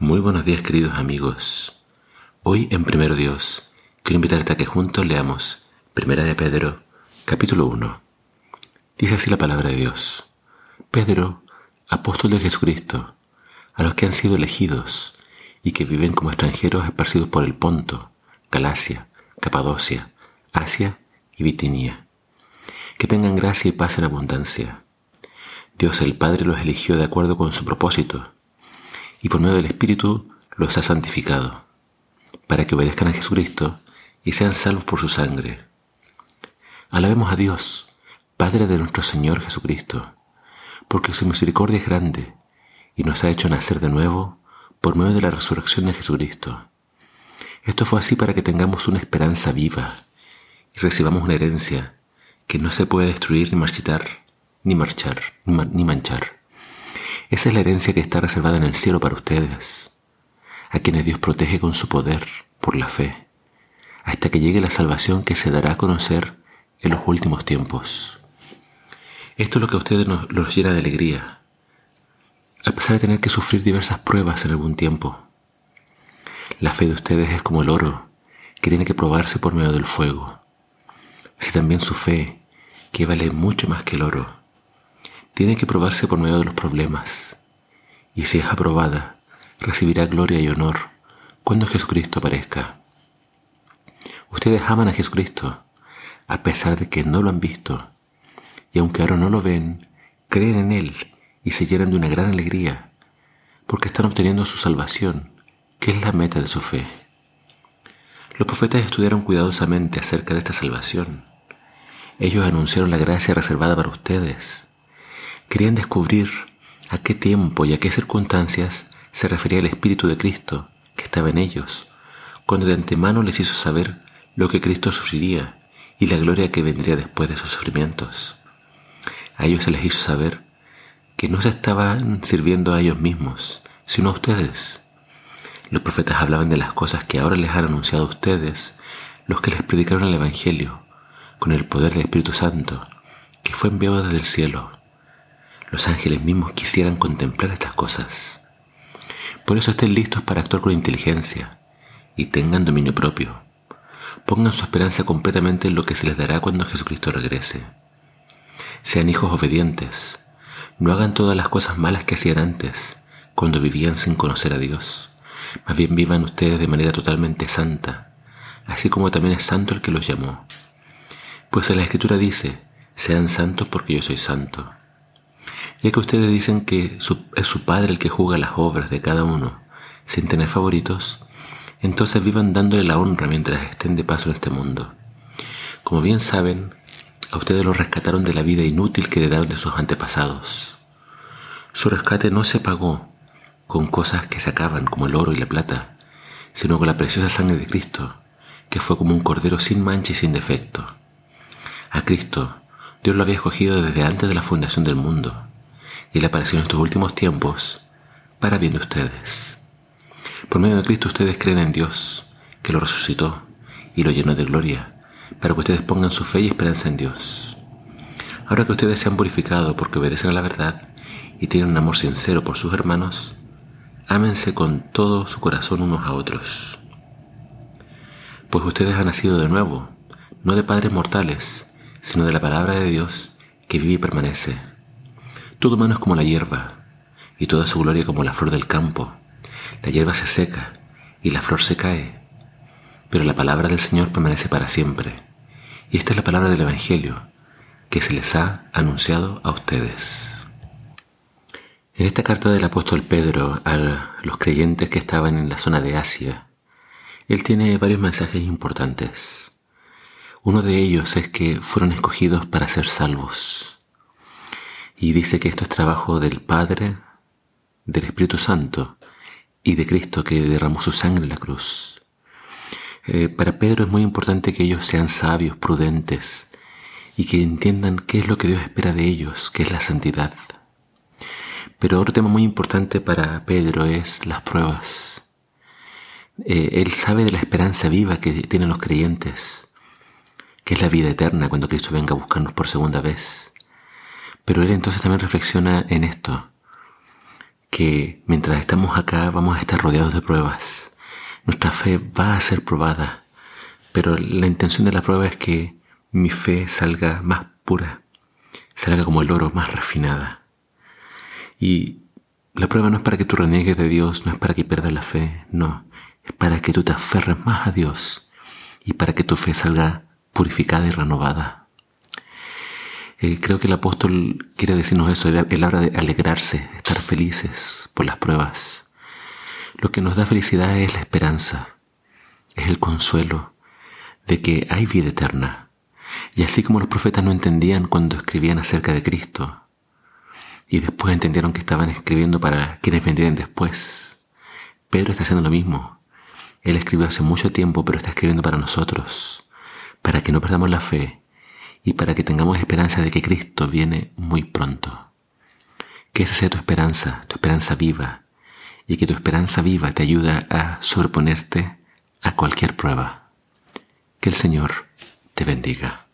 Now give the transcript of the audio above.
Muy buenos días queridos amigos. Hoy en Primero Dios quiero invitarte a que juntos leamos Primera de Pedro, capítulo 1. Dice así la palabra de Dios. Pedro, apóstol de Jesucristo, a los que han sido elegidos y que viven como extranjeros esparcidos por el Ponto, Galacia, Capadocia, Asia y Bitinia. Que tengan gracia y paz en abundancia. Dios el Padre los eligió de acuerdo con su propósito y por medio del Espíritu los ha santificado, para que obedezcan a Jesucristo y sean salvos por su sangre. Alabemos a Dios, Padre de nuestro Señor Jesucristo, porque su misericordia es grande y nos ha hecho nacer de nuevo por medio de la resurrección de Jesucristo. Esto fue así para que tengamos una esperanza viva y recibamos una herencia que no se puede destruir ni marchitar, ni marchar, ni manchar esa es la herencia que está reservada en el cielo para ustedes, a quienes Dios protege con su poder por la fe, hasta que llegue la salvación que se dará a conocer en los últimos tiempos. Esto es lo que a ustedes nos, los llena de alegría, a pesar de tener que sufrir diversas pruebas en algún tiempo. La fe de ustedes es como el oro, que tiene que probarse por medio del fuego. Así también su fe, que vale mucho más que el oro, tiene que probarse por medio de los problemas. Y si es aprobada, recibirá gloria y honor cuando Jesucristo aparezca. Ustedes aman a Jesucristo, a pesar de que no lo han visto, y aunque ahora no lo ven, creen en Él y se llenan de una gran alegría, porque están obteniendo su salvación, que es la meta de su fe. Los profetas estudiaron cuidadosamente acerca de esta salvación. Ellos anunciaron la gracia reservada para ustedes Querían descubrir a qué tiempo y a qué circunstancias se refería el Espíritu de Cristo que estaba en ellos, cuando de antemano les hizo saber lo que Cristo sufriría y la gloria que vendría después de sus sufrimientos. A ellos se les hizo saber que no se estaban sirviendo a ellos mismos, sino a ustedes. Los profetas hablaban de las cosas que ahora les han anunciado ustedes, los que les predicaron el Evangelio, con el poder del Espíritu Santo, que fue enviado desde el cielo los ángeles mismos quisieran contemplar estas cosas. Por eso estén listos para actuar con inteligencia y tengan dominio propio. Pongan su esperanza completamente en lo que se les dará cuando Jesucristo regrese. Sean hijos obedientes. No hagan todas las cosas malas que hacían antes, cuando vivían sin conocer a Dios. Más bien vivan ustedes de manera totalmente santa, así como también es santo el que los llamó. Pues en la Escritura dice, sean santos porque yo soy santo. Ya que ustedes dicen que es su Padre el que juzga las obras de cada uno, sin tener favoritos, entonces vivan dándole la honra mientras estén de paso en este mundo. Como bien saben, a ustedes los rescataron de la vida inútil que heredaron de sus antepasados. Su rescate no se pagó con cosas que se acaban como el oro y la plata, sino con la preciosa sangre de Cristo, que fue como un cordero sin mancha y sin defecto. A Cristo Dios lo había escogido desde antes de la fundación del mundo le apareció en estos últimos tiempos para bien de ustedes. Por medio de Cristo ustedes creen en Dios, que lo resucitó y lo llenó de gloria, para que ustedes pongan su fe y esperanza en Dios. Ahora que ustedes se han purificado porque obedecen a la verdad y tienen un amor sincero por sus hermanos, ámense con todo su corazón unos a otros. Pues ustedes han nacido de nuevo, no de padres mortales, sino de la palabra de Dios que vive y permanece todo humano es como la hierba, y toda su gloria como la flor del campo. La hierba se seca y la flor se cae, pero la palabra del Señor permanece para siempre. Y esta es la palabra del Evangelio que se les ha anunciado a ustedes. En esta carta del apóstol Pedro a los creyentes que estaban en la zona de Asia, él tiene varios mensajes importantes. Uno de ellos es que fueron escogidos para ser salvos. Y dice que esto es trabajo del Padre, del Espíritu Santo y de Cristo que derramó su sangre en la cruz. Eh, para Pedro es muy importante que ellos sean sabios, prudentes y que entiendan qué es lo que Dios espera de ellos, que es la santidad. Pero otro tema muy importante para Pedro es las pruebas. Eh, él sabe de la esperanza viva que tienen los creyentes, que es la vida eterna cuando Cristo venga a buscarnos por segunda vez. Pero él entonces también reflexiona en esto, que mientras estamos acá vamos a estar rodeados de pruebas. Nuestra fe va a ser probada, pero la intención de la prueba es que mi fe salga más pura, salga como el oro más refinada. Y la prueba no es para que tú reniegues de Dios, no es para que pierdas la fe, no, es para que tú te aferres más a Dios y para que tu fe salga purificada y renovada. Eh, creo que el apóstol quiere decirnos eso, él habla de alegrarse, estar felices por las pruebas. Lo que nos da felicidad es la esperanza, es el consuelo de que hay vida eterna. Y así como los profetas no entendían cuando escribían acerca de Cristo, y después entendieron que estaban escribiendo para quienes vendrían después, Pedro está haciendo lo mismo. Él escribió hace mucho tiempo, pero está escribiendo para nosotros, para que no perdamos la fe y para que tengamos esperanza de que Cristo viene muy pronto. Que esa sea tu esperanza, tu esperanza viva, y que tu esperanza viva te ayuda a sobreponerte a cualquier prueba. Que el Señor te bendiga.